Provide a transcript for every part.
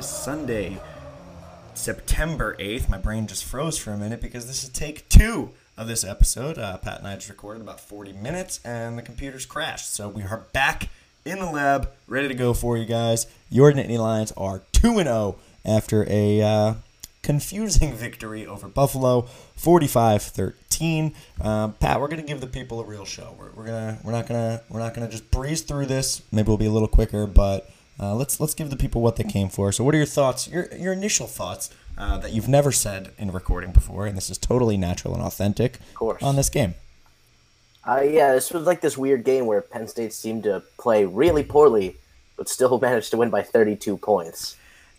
is Sunday, September 8th. My brain just froze for a minute because this is take two of this episode. Uh, Pat and I just recorded about 40 minutes and the computers crashed. So we are back in the lab, ready to go for you guys. Your Nittany Lions are 2 0 after a uh, confusing victory over Buffalo, 45-13. Um, Pat, we're gonna give the people a real show. We're, we're gonna we're not gonna we're not gonna just breeze through this. Maybe we'll be a little quicker, but uh, let's let's give the people what they came for. So, what are your thoughts? Your your initial thoughts uh, that you've never said in recording before, and this is totally natural and authentic. Of course. On this game. Uh, yeah, this was like this weird game where Penn State seemed to play really poorly, but still managed to win by 32 points.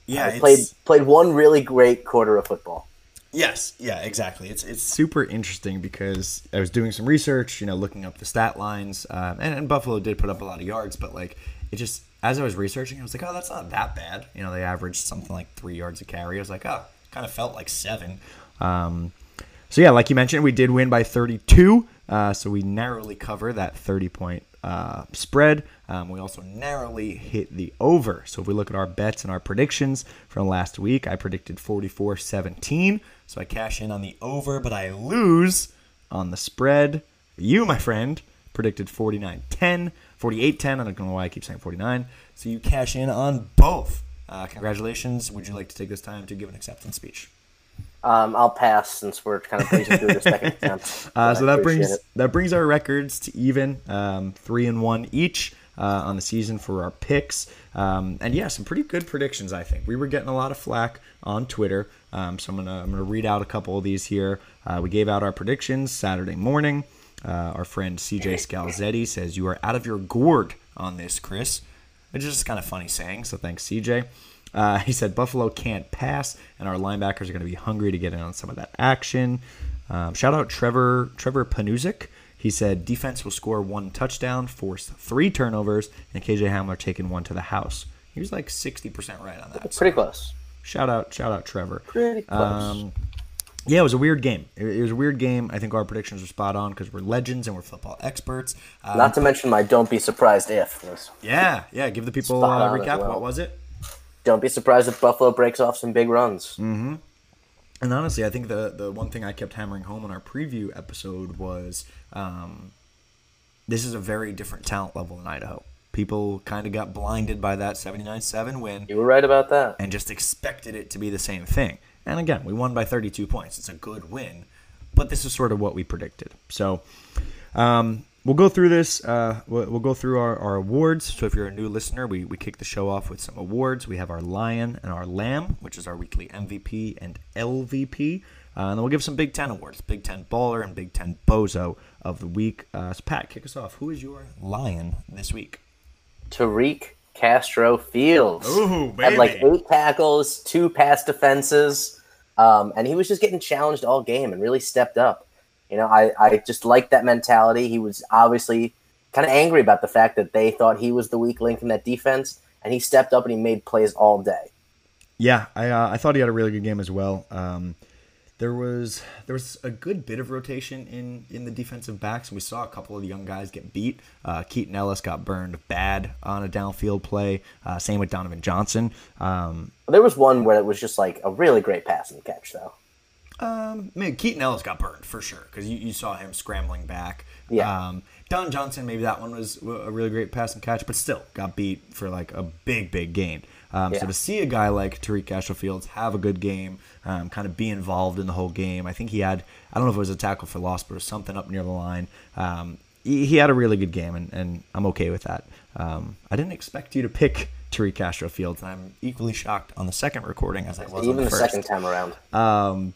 Yeah, Uh, played played one really great quarter of football. Yes, yeah, exactly. It's it's super interesting because I was doing some research, you know, looking up the stat lines, um, and, and Buffalo did put up a lot of yards, but like it just as I was researching, I was like, oh, that's not that bad. You know, they averaged something like three yards a carry. I was like, oh, kind of felt like seven. Um, so yeah, like you mentioned, we did win by 32. Uh, so we narrowly cover that 30 point uh, spread. Um, we also narrowly hit the over. So if we look at our bets and our predictions from last week, I predicted 44 17. So I cash in on the over, but I lose on the spread. You, my friend, predicted 49 10, 48 10. I don't know why I keep saying 49. So you cash in on both. Uh, congratulations. Would you like to take this time to give an acceptance speech? Um, I'll pass since we're kind of breezing through the second attempt. Uh, so I that brings it. that brings our records to even um, three and one each uh, on the season for our picks. Um, and yeah, some pretty good predictions. I think we were getting a lot of flack on Twitter. Um, so I'm gonna I'm gonna read out a couple of these here. Uh, we gave out our predictions Saturday morning. Uh, our friend CJ Scalzetti says you are out of your gourd on this, Chris. Which is just kind of funny saying. So thanks, CJ. Uh, he said Buffalo can't pass, and our linebackers are going to be hungry to get in on some of that action. Um, shout out Trevor Trevor Panuzik. He said defense will score one touchdown, force three turnovers, and KJ Hamler taking one to the house. He was like sixty percent right on that. Pretty close. Shout out, shout out Trevor. Pretty close. Um, yeah, it was a weird game. It, it was a weird game. I think our predictions were spot on because we're legends and we're football experts. Uh, Not to mention my "Don't be surprised if" was yeah, yeah. Give the people a recap. well. What was it? "Don't be surprised if Buffalo breaks off some big runs." Mm. And honestly, I think the the one thing I kept hammering home in our preview episode was um, this is a very different talent level in Idaho. People kind of got blinded by that 79-7 win You were right about that. and just expected it to be the same thing. And again, we won by 32 points. It's a good win, but this is sort of what we predicted. So um, we'll go through this. Uh, we'll, we'll go through our, our awards. So if you're a new listener, we, we kick the show off with some awards. We have our Lion and our Lamb, which is our weekly MVP and LVP. Uh, and then we'll give some Big Ten awards Big Ten Baller and Big Ten Bozo of the week. Uh, so, Pat, kick us off. Who is your Lion this week? Tariq Castro Fields Ooh, had like eight tackles, two pass defenses, um, and he was just getting challenged all game and really stepped up. You know, I, I just like that mentality. He was obviously kind of angry about the fact that they thought he was the weak link in that defense, and he stepped up and he made plays all day. Yeah, I uh, I thought he had a really good game as well. Um, there was there was a good bit of rotation in in the defensive backs. We saw a couple of the young guys get beat. Uh, Keaton Ellis got burned bad on a downfield play. Uh, same with Donovan Johnson. Um, There was one where it was just like a really great pass and catch, though. um, man, Keaton Ellis got burned for sure because you, you saw him scrambling back. Yeah. Um, Don Johnson, maybe that one was a really great pass and catch, but still got beat for like a big, big gain. Um, So to see a guy like Tariq Castro Fields have a good game, um, kind of be involved in the whole game, I think he had, I don't know if it was a tackle for loss, but it was something up near the line. Um, he, he had a really good game, and, and I'm okay with that. Um, I didn't expect you to pick Tariq Castro Fields, and I'm equally shocked on the second recording as I was on Even the the first. second time around. Um,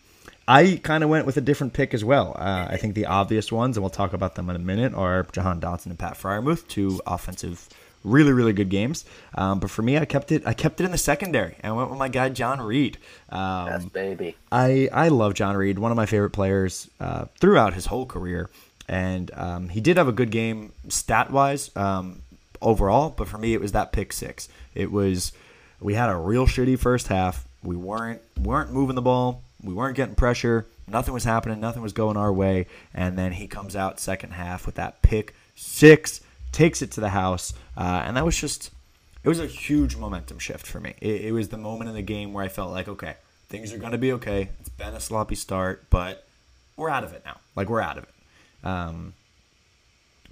I kind of went with a different pick as well. Uh, I think the obvious ones, and we'll talk about them in a minute, are Jahan Dotson and Pat Freiermuth, two offensive, really really good games. Um, but for me, I kept it. I kept it in the secondary. I went with my guy John Reid. Um, Yes, baby. I I love John Reid, one of my favorite players uh, throughout his whole career, and um, he did have a good game stat wise um, overall. But for me, it was that pick six. It was we had a real shitty first half. We weren't weren't moving the ball. We weren't getting pressure. Nothing was happening. Nothing was going our way. And then he comes out second half with that pick six, takes it to the house, uh, and that was just it was a huge momentum shift for me. It, it was the moment in the game where I felt like, okay, things are going to be okay. It's been a sloppy start, but we're out of it now. Like we're out of it. Um,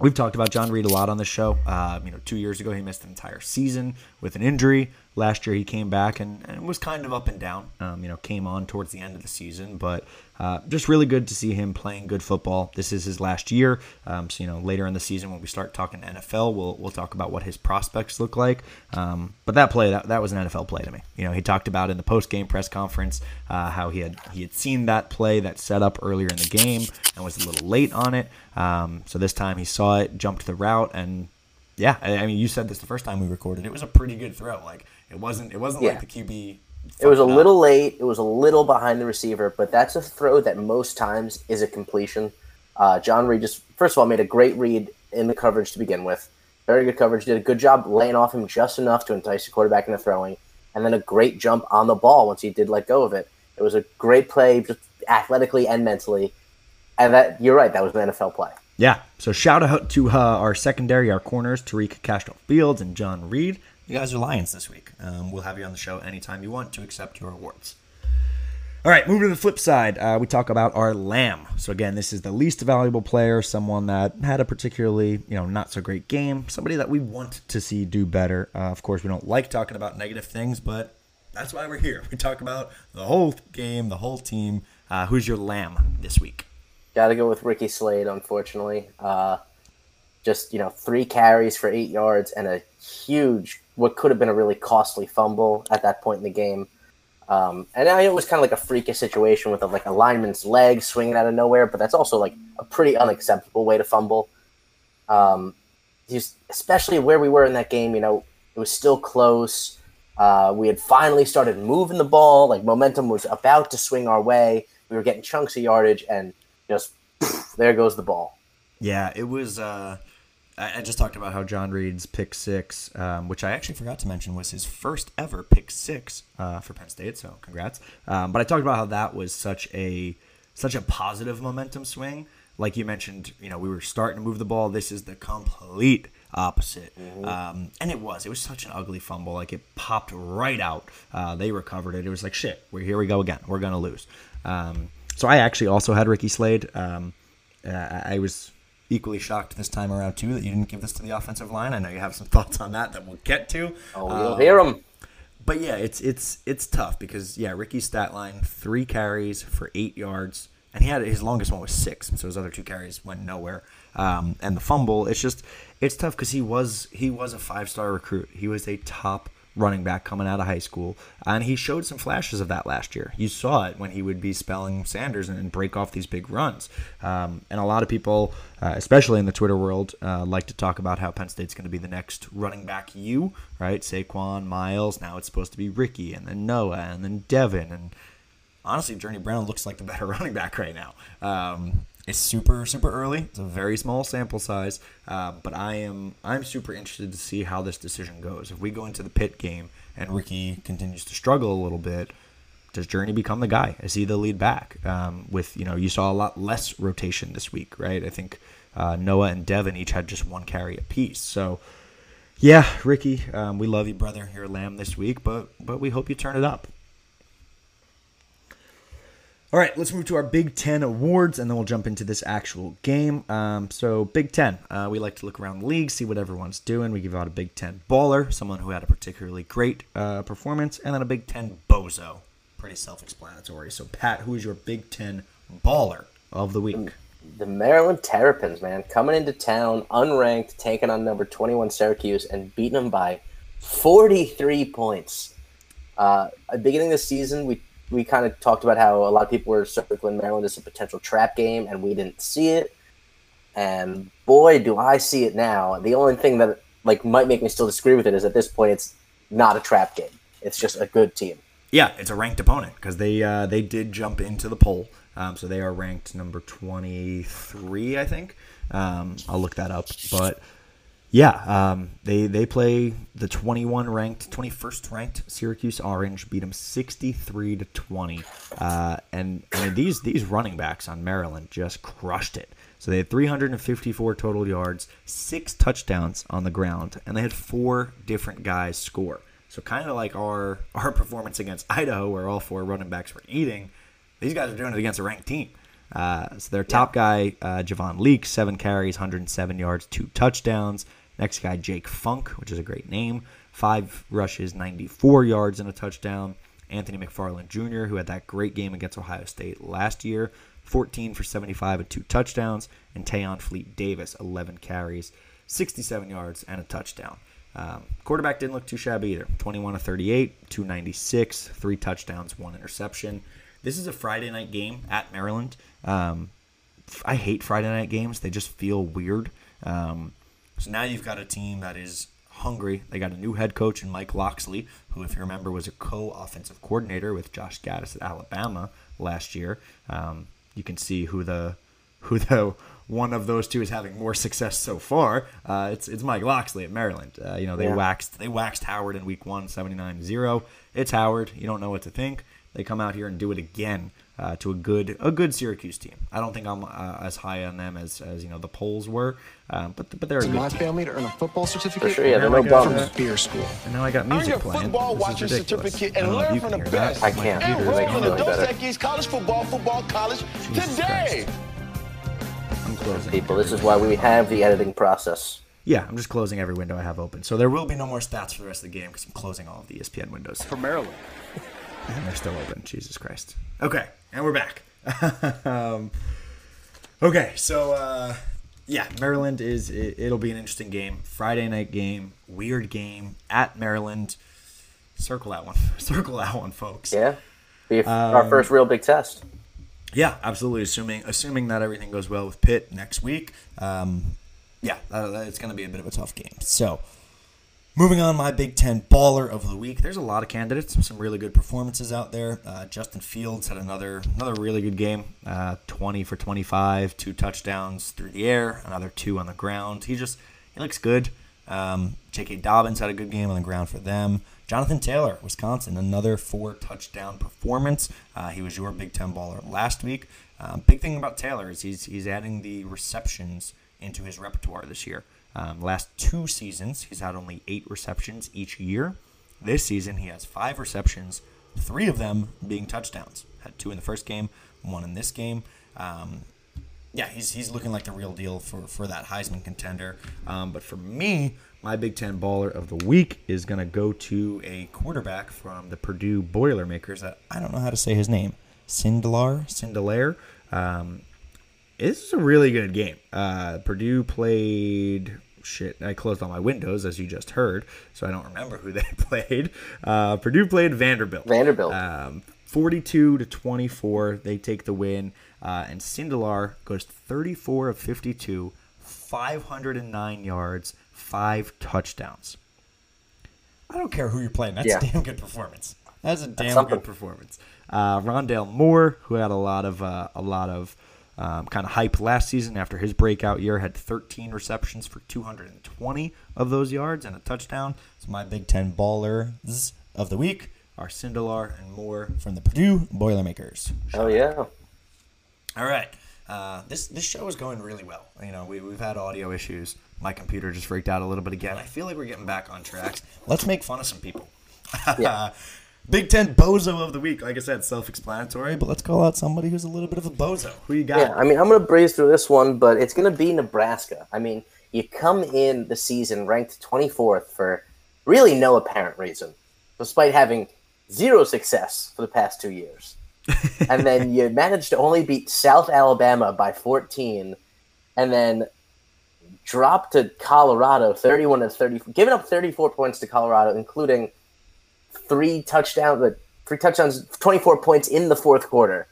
we've talked about John Reid a lot on the show. Uh, you know, two years ago he missed an entire season with an injury. Last year he came back and, and was kind of up and down. Um, you know, came on towards the end of the season, but uh, just really good to see him playing good football. This is his last year, um, so you know later in the season when we start talking NFL, we'll we'll talk about what his prospects look like. Um, but that play that, that was an NFL play to me. You know, he talked about in the post game press conference uh, how he had he had seen that play that set up earlier in the game and was a little late on it. Um, so this time he saw it, jumped the route, and yeah, I, I mean you said this the first time we recorded. It was a pretty good throw. Like it wasn't it wasn't Yeah. like the QB. It was a up. little late. It was a little behind the receiver, but that's a throw that most times is a completion. Uh, John Reid just first of all made a great read in the coverage to begin with. Very good coverage. Did a good job laying off him just enough to entice the quarterback into throwing, and then a great jump on the ball once he did let go of it. It was a great play, just athletically and mentally. And that you're right. That was an NFL play. Yeah. So shout out to uh, our secondary, our corners, Tariq Castro Fields and John Reid. You guys are Lions this week. Um, we'll have you on the show anytime you want to accept your awards. All right, moving to the flip side, uh, we talk about our lamb. So again, this is the least valuable player, someone that had a particularly, you know, not so great game, somebody that we want to see do better. Uh, of course, we don't like talking about negative things, but that's why we're here. We talk about the whole game, the whole team. Uh, who's your lamb this week? Got to go with Ricky Slade, unfortunately. Uh, just you know, three carries for eight yards and a huge, what could have been a really costly fumble at that point in the game. Um, and it was kind of like a freakish situation with a, like a lineman's leg swinging out of nowhere, but that's also like a pretty unacceptable way to fumble. Um, just especially where we were in that game, you know, it was still close. Uh, we had finally started moving the ball, like momentum was about to swing our way. We were getting chunks of yardage, and just there goes the ball. Yeah, it was. Uh, I, I just talked about how John Reid's pick six, um, which I actually forgot to mention, was his first ever pick six uh, for Penn State. So congrats. Um, but I talked about how that was such a such a positive momentum swing. Like you mentioned, you know, we were starting to move the ball. This is the complete opposite, um, and it was. It was such an ugly fumble. Like it popped right out. Uh, they recovered it. It was like shit. We're here. We go again. We're gonna lose. Um, so I actually also had Ricky Slade. Um, uh, I was equally shocked this time around too that you didn't give this to the offensive line. I know you have some thoughts on that that we'll get to. Oh, you'll Um, hear him. but yeah, it's it's it's tough because yeah, Ricky's stat line three carries for eight yards, and he had his longest one was six, so his other two carries went nowhere. Um, and the fumble, it's just it's tough because he was he was a five star recruit. He was a top running back coming out of high school, and he showed some flashes of that last year. You saw it when he would be spelling Sanders and, break off these big runs. Um, and a lot of people, uh, especially in the Twitter world, uh, like to talk about how Penn State's going to be the next running back you, right? Saquon, Miles. Now it's supposed to be Ricky, and then Noah, and then Devin, and honestly, Journey Brown looks like the better running back right now. Um, it's super super early. It's a very small sample size, uh, but I am I'm super interested to see how this decision goes. If we go into the Pitt game and Ricky continues to struggle a little bit, does Journey become the guy? Is he the lead back? Um, with you know you saw a lot less rotation this week, right? I think uh, Noah and Devin each had just one carry apiece. So yeah, Ricky, um, we love you, brother. You're a lamb this week, but but we hope you turn it up. All right, let's move to our Big Ten awards, and then we'll jump into this actual game. Um, so, Big Ten, uh, we like to look around the league, see what everyone's doing. We give out a Big Ten baller, someone who had a particularly great uh, performance, and then a Big Ten bozo. Pretty self-explanatory. So, Pat, who is your Big Ten baller of the week? The Maryland Terrapins, man, coming into town unranked, taking on number 21 Syracuse and beating them by 43 points. Uh, at the beginning of the season, we we kind of talked about how a lot of people were circling Maryland as a potential trap game, and we didn't see it. And boy, do I see it now. The only thing that like might make me still disagree with it is at this point, it's not a trap game. It's just a good team. Yeah, it's a ranked opponent because they uh, they did jump into the poll, um, so they are ranked number twenty three, I think. Um, I'll look that up, but yeah, um, they they play the twenty one ranked, twenty first ranked Syracuse Orange, beat them sixty three to twenty, uh, and I mean these these running backs on Maryland just crushed it. So they had 354 total yards, six touchdowns on the ground, and they had four different guys score. So kind of like our our performance against Idaho, where all four running backs were eating. These guys are doing it against a ranked team. Uh, so their top guy, uh, Javon Leake, seven carries, 107 yards, two touchdowns. Next guy, Jake Funk, which is a great name, five rushes, 94 yards, and a touchdown. Anthony McFarland Jr., who had that great game against Ohio State last year, 14 for 75 and two touchdowns. And Tayon Fleet Davis, 11 carries, 67 yards, and a touchdown. Um, quarterback didn't look too shabby either. 21 to 38, 296, three touchdowns, one interception. This is a Friday night game at Maryland. Um, I hate Friday night games. They just feel weird. Um, so now you've got a team that is hungry. They got a new head coach in Mike Locksley, who, if you remember, was a co-offensive coordinator with Josh Gattis at Alabama last year. Um, you can see who the who the one of those two is having more success so far. Uh, it's it's Mike Locksley at Maryland. Uh, you know they Yeah. waxed they waxed Howard in week one, 79-0. It's Howard. You don't know what to think. They come out here and do it again uh, to a good a good Syracuse team. I don't think I'm uh, as high on them as, as you know the polls were, um, but but they're a in good my team. family to earn a football certificate For sure, yeah, they're no I got, bums. uh, from beer school. And now I got Earn music your playing. football This is watching ridiculous. certificate I and don't know if learn you from can the hear that. best. I My can't. computer Enroll is in Really the Dos better. Equis College Football Football College Jesus today. Christ. I'm closing. People, this is why we have the editing process. Yeah, I'm just closing every window I have open. So there will be no more stats for the rest of the game because I'm closing all of the ESPN windows. For Maryland. And they're still open. Jesus Christ. Okay, and we're back. um, okay, so uh, yeah, Maryland is it, it'll be an interesting game. Friday night game, weird game at Maryland. Circle that one. Circle that one, folks. Yeah, be Um, our first real big test. Yeah, absolutely. Assuming assuming that everything goes well with Pitt next week, um, yeah, that, that- it's going to be a bit of a tough game. So, moving on, my Big Ten baller of the week. There's a lot of candidates, some really good performances out there. Uh, Justin Fields had another another really good game, uh, 20 for 25, two touchdowns through the air, another two on the ground. He just he looks good. Um, J.K. Dobbins had a good game on the ground for them. Jonathan Taylor, Wisconsin, another four touchdown performance. Uh, he was your Big Ten baller last week. Um, big thing about Taylor is he's he's adding the receptions into his repertoire this year. Um, last two seasons, he's had only eight receptions each year. This season, he has five receptions, three of them being touchdowns. Had two in the first game, one in this game. Um, yeah, he's, he's looking like the real deal for, for that Heisman contender. Um, but for me, my Big Ten baller of the week is going to go to a quarterback from the Purdue Boilermakers. That I don't know how to say his name. Sindelar? Sindelaire. Um, this is a really good game. Uh, Purdue played. Shit, I closed all my windows as you just heard, so I don't remember who they played. Uh, Purdue played Vanderbilt. Vanderbilt. Um, 42 to 24, they take the win. Uh, and Sindelar goes 34 of 52, 509 yards, five touchdowns. I don't care who you're playing. That's Yeah. a damn good performance. That's a damn something. good performance. Uh, Rondale Moore, who had a lot of uh, a lot of um, kind of hype last season after his breakout year, had 13 receptions for 220 of those yards and a touchdown. So my Big Ten ballers of the week are Sindelar and Moore from the Purdue Boilermakers. Oh yeah. All right. Uh, this this show is going really well. You know, we, we've had audio issues. My computer just freaked out a little bit again. I feel like we're getting back on track. Let's make fun of some people. Yeah. Big Ten bozo of the week. Like I said, self-explanatory, but let's call out somebody who's a little bit of a bozo. Who you got? Yeah, I mean, I'm going to breeze through this one, but it's going to be Nebraska. I mean, you come in the season ranked 24th for really no apparent reason, despite having zero success for the past two years. and then you managed to only beat South Alabama by 14, and then drop to Colorado 31 to 30, giving up 34 points to Colorado, including three touchdowns, three touchdowns, 24 points in the fourth quarter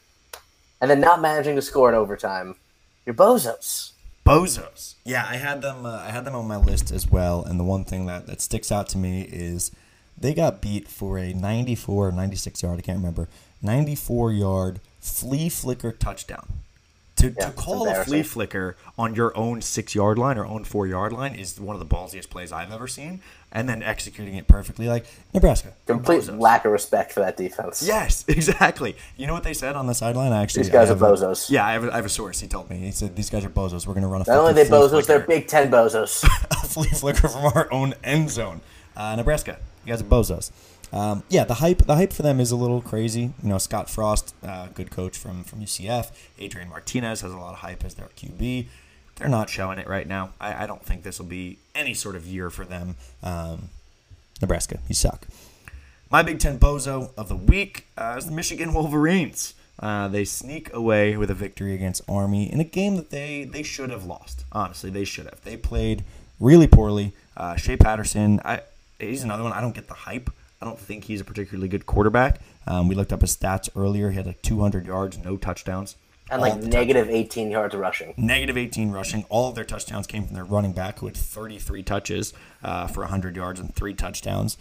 and then not managing to score in overtime. You're bozos. Bozos. Yeah, I had them. Uh, I had them on my list as well. And the one thing that, that sticks out to me is they got beat for a 94 or 96 yard. I can't remember. 94 yard flea flicker touchdown To, Yeah, to call a flea flicker on your own six yard line or own four yard line is one of the ballsiest plays I've ever seen. And then executing it perfectly, like Nebraska. Complete Bozos. lack of respect for that defense. Yes, exactly. You know what they said on the sideline? I actually These guys are have a- bozos. yeah, I have, a, I have a source. He told me. He said these guys are bozos. We're gonna run a Not only are they bozos, they're. Big Ten bozos. a flea flicker from our own end zone. Uh, Nebraska, you guys are bozos. Um, yeah, the hype the hype for them is a little crazy. You know, Scott Frost, uh, good coach from from UCF. Adrian Martinez has a lot of hype as their QB. They're not showing it right now. I, I don't think this will be any sort of year for them. Um, Nebraska, you suck. My Big Ten bozo of the week uh, is the Michigan Wolverines. Uh, they sneak away with a victory against Army in a game that they, they should have lost. Honestly, they should have. They played really poorly. Uh, Shea Patterson, I, he's another one. I don't get the hype. I don't think he's a particularly good quarterback. Um, we looked up his stats earlier. He had like 200 yards, no touchdowns. and like negative 18 yards rushing. negative 18 rushing. All of their touchdowns came from their running back, who had 33 touches uh, for 100 yards and three touchdowns.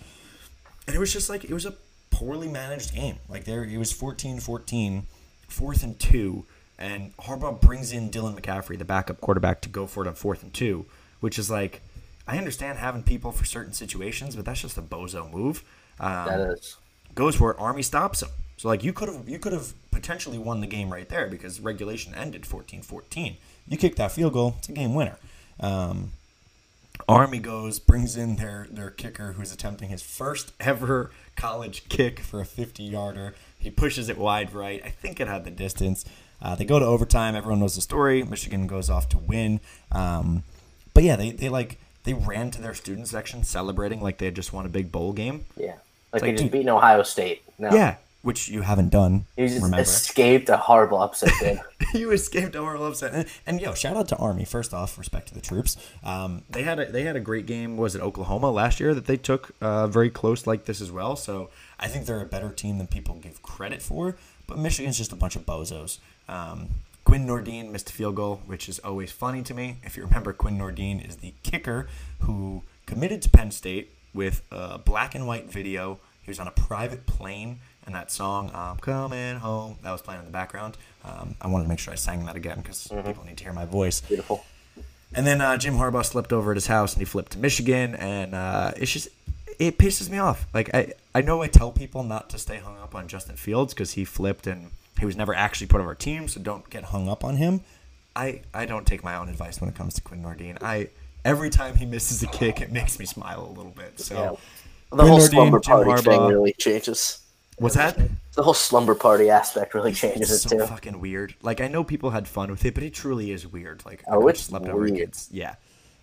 And it was just like, it was a poorly managed game. Like, there, it was 14 14, fourth and two. And Harbaugh brings in Dylan McCaffrey, the backup quarterback, to go for it on fourth and two, which is like, I understand having people for certain situations, but that's just a bozo move. Um, That is. goes for it. Army stops him. So like you could have you could have potentially won the game right there because regulation ended 14-14. You kick that field goal, it's a game winner. Um, Army goes, brings in their their kicker who's attempting his first ever college kick for a 50 yarder. He pushes it wide right. I think it had the distance. Uh, they go to overtime. Everyone knows the story. Michigan goes off to win. Um, but yeah, they, they like they ran to their student section celebrating like they had just won a big bowl game. Yeah. like, Like, he just dude- beating Ohio State. No. Yeah, which you haven't done. He just remember? escaped a horrible upset, dude. you escaped a horrible upset. And, and yo, shout out to Army. First off, respect to the troops. Um, they had a they had a great game. Was it Oklahoma last year that they took uh, very close like this as well? So I think they're a better team than people give credit for. But Michigan's just a bunch of bozos. Um, Quinn Nordin missed a field goal, which is always funny to me. If you remember, Quinn Nordin is the kicker who committed to Penn State with a black and white video. He was on a private plane, and that song "I'm Coming Home" that was playing in the background. Um, I wanted to make sure I sang that again because people need to hear my voice. Beautiful. And then uh, Jim Harbaugh slipped over at his house and he flipped to Michigan, and uh, it's just it pisses me off. Like I I know I tell people not to stay hung up on Justin Fields because he flipped and he was never actually part of our team, so don't get hung up on him. I I don't take my own advice when it comes to Quinn Nordin. I every time he misses a kick, it makes me smile a little bit. So Yeah. The Quinn whole Nordine, slumber party thing really changes. what's that? The whole slumber party aspect really changes It's it so too. fucking weird. Like I know people had fun with it, but it truly is weird. Like Oh, coach it's slept over weird. kids. Yeah.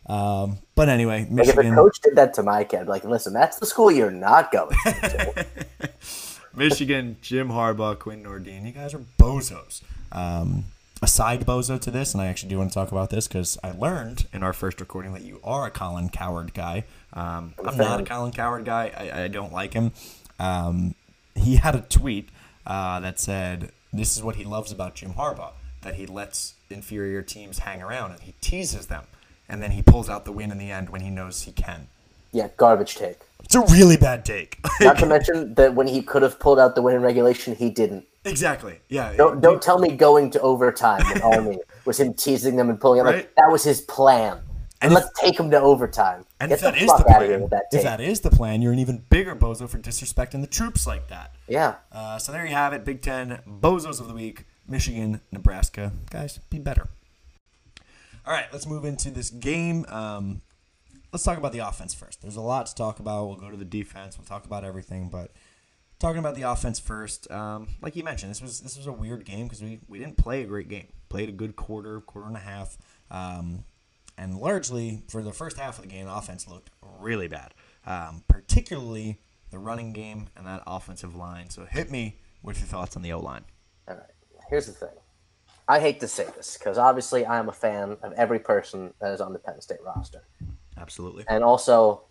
Um, but anyway, Like if a coach did that to my kid, like, listen, that's the school you're not going to. Michigan, Jim Harbaugh, Quinn Nordin. You guys are bozos. Um, a side bozo to this, and I actually do want to talk about this because I learned in our first recording that you are a Colin Cowherd guy. Um, I'm not a Colin Cowherd guy. I, I don't like him. Um, he had a tweet uh, that said, "This is what he loves about Jim Harbaugh: that he lets inferior teams hang around and he teases them, and then he pulls out the win in the end when he knows he can." yeah, garbage take. It's a really bad take. Not to mention that when he could have pulled out the win in regulation, he didn't. exactly. Yeah. Don't don't tell me going to overtime with Army was him teasing them and pulling out. Right. Like that was his plan. And, And let's take him to overtime. And Get if that the is the out of here plan, that if that is the plan, you're an even bigger bozo for disrespecting the troops like that. yeah. Uh, so there you have it, Big Ten bozos of the week: Michigan, Nebraska. Guys, be better. All right, let's move into this game. Um, let's talk about the offense first. There's a lot to talk about. We'll go to the defense. We'll talk about everything, but talking about the offense first. Um, like you mentioned, this was this was a weird game because we we didn't play a great game. Played a good quarter, quarter and a half. Um, and largely for the first half of the game, the offense looked really bad, um, particularly the running game and that offensive line. So hit me with your thoughts on the O line. All right. Here's the thing. I hate to say this because obviously I am a fan of every person that is on the Penn State roster. Absolutely. and also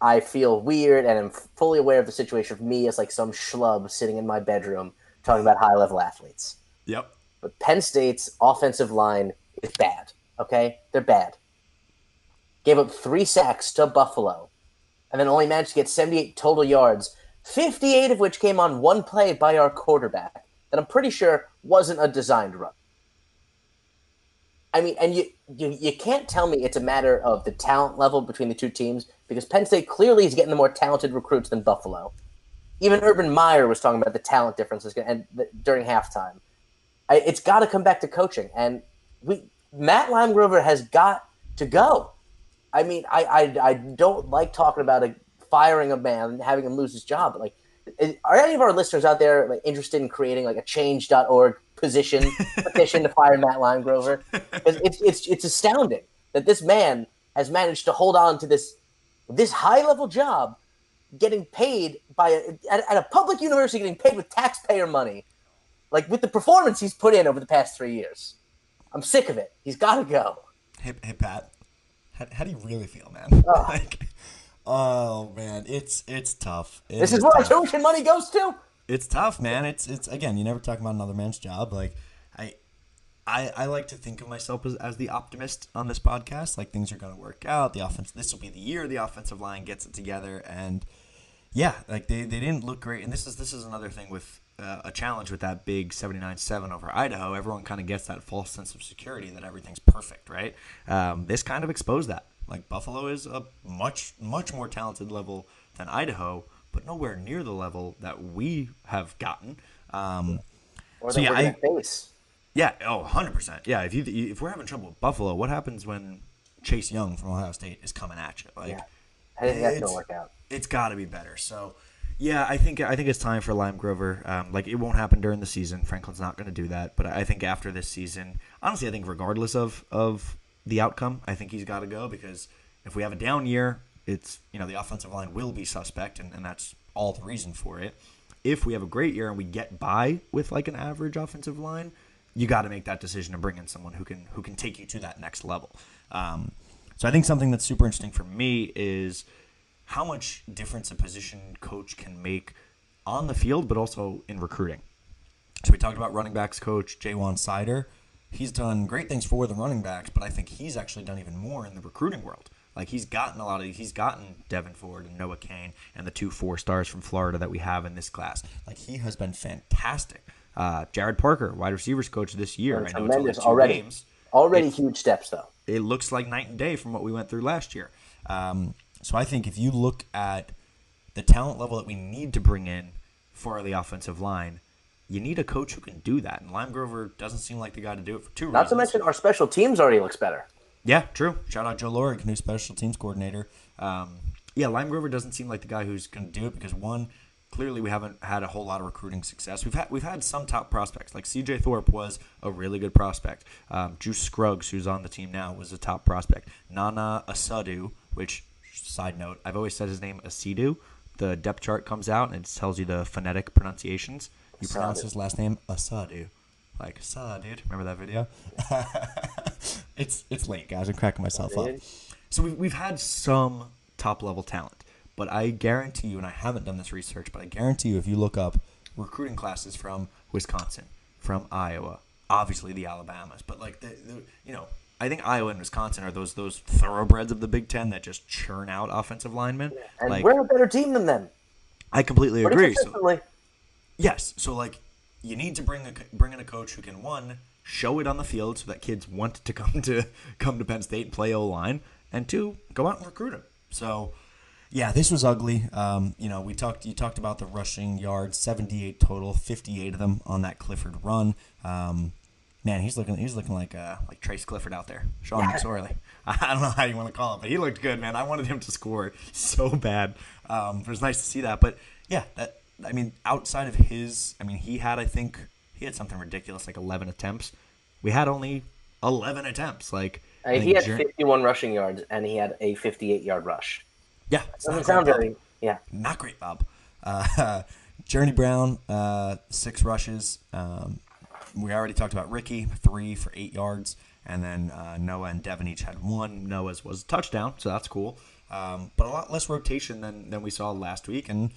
I feel weird and I'm fully aware of the situation of me as like some schlub sitting in my bedroom talking about high level athletes. Yep. But Penn State's offensive line is bad. Okay, they're bad. Gave up three sacks to Buffalo, and then only managed to get 78 total yards, 58 of which came on one play by our quarterback that I'm pretty sure wasn't a designed run. I mean, and you, you you can't tell me it's a matter of the talent level between the two teams because Penn State clearly is getting the more talented recruits than Buffalo. Even Urban Meyer was talking about the talent differences and the, during halftime. I, it's got to come back to coaching, and we Matt Limegrover has got to go. I mean, I, I I don't like talking about a firing a man and having him lose his job, but like, are any of our listeners out there like interested in creating like a change.org position petition to fire Matt Limegrover? It's it's it's astounding that this man has managed to hold on to this this high level job, getting paid by a, at, at a public university, getting paid with taxpayer money, like with the performance he's put in over the past three years. I'm sick of it. He's got to go. Hey, hey Pat, how, how do you really feel, man? Oh. like, oh man, it's it's tough. It This is where our tuition money goes to. it's tough, man. It's it's again, you never talk about another man's job. Like I I I like to think of myself as, as the optimist on this podcast. Like things are gonna work out. The offense this will be the year the offensive line gets it together and yeah, like they, they didn't look great and this is this is another thing with uh, a challenge with that big 79-7 over Idaho. Everyone kind of gets that false sense of security that everything's perfect, right? Um, this kind of exposed that. Like Buffalo is a much much more talented level than Idaho, but nowhere near the level that we have gotten. Um, Or So, yeah, I- face. yeah, oh, 100%. Yeah, if you if we're having trouble with Buffalo, what happens when Chase Young from Ohio State is coming at you? Like Yeah. I think that's it's- gonna work out. It's got to be better. So, yeah, I think I think it's time for Limegrover. Um, like it won't happen during the season. Franklin's not going to do that. But I think after this season, honestly, I think regardless of of the outcome, I think he's got to go because if we have a down year, it's you know the offensive line will be suspect, and, and that's all the reason for it. If we have a great year and we get by with like an average offensive line, you got to make that decision to bring in someone who can who can take you to that next level. Um, so I think something that's super interesting for me is how much difference a position coach can make on the field, but also in recruiting. So we talked about running backs coach JaJuan Seider. He's done great things for the running backs, but I think he's actually done even more in the recruiting world. Like he's gotten a lot of he's gotten Devyn Ford and Noah Cain and the two four stars from Florida that we have in this class. Like he has been fantastic. Uh, Gerad Parker, wide receivers coach this year. I know it's only Tremendous two already. games Already huge steps though. it looks like night and day from what we went through last year. Um, so I think if you look at the talent level that we need to bring in for the offensive line, you need a coach who can do that. And Limegrover doesn't seem like the guy to do it for two Not reasons. to mention our special teams already looks better. Yeah, true. Shout out Joe Lorig, new special teams coordinator. Um, yeah, Limegrover doesn't seem like the guy who's going to do it because one, clearly we haven't had a whole lot of recruiting success. We've had we've had some top prospects like C.J. Thorpe was a really good prospect. Um, Juice Scruggs, who's on the team now, was a top prospect. Nana Asadu, which side note, I've always said his name Asidu. The depth chart comes out and it tells you the phonetic pronunciations. You pronounce his last name Asadu. Like, dude. Remember that video? it's it's late, guys. I'm cracking myself up. So we've, we've had some top level talent, but I guarantee you, and I haven't done this research, but I guarantee you, if you look up recruiting classes from Wisconsin, from Iowa, obviously the Alabamas, but like the, the you know, I think Iowa and Wisconsin are those those thoroughbreds of the Big Ten that just churn out offensive linemen. And like we're a better team than them. I completely Pretty agree. So. Yes. So like, you need to bring a bring in a coach who can one show it on the field so that kids want to come to come to Penn State and play O line, and two go out and recruit them. So. Yeah, this was ugly. Um, you know, we talked. You talked about the rushing yards, seventy-eight total, fifty-eight of them on that Clifford run. Um, man, he's looking. He's looking like uh, like Trace Clifford out there, Sean McSorley. I don't know how you want to call it, but he looked good, man. I wanted him to score so bad. Um, it was nice to see that. But yeah, that I mean, outside of his, I mean, he had I think he had something ridiculous like eleven attempts. We had only eleven attempts. Like Uh, he had Jer- 51 rushing yards and he had a 58 yard rush. yeah, Doesn't sound very. Yeah. not great, Bob. Uh, Journey Brown, uh, six rushes. Um, we already talked about Ricky, three for eight yards, and then uh, Noah and Devin each had one. Noah's was a touchdown, so that's cool. Um, but a lot less rotation than, than we saw last week, and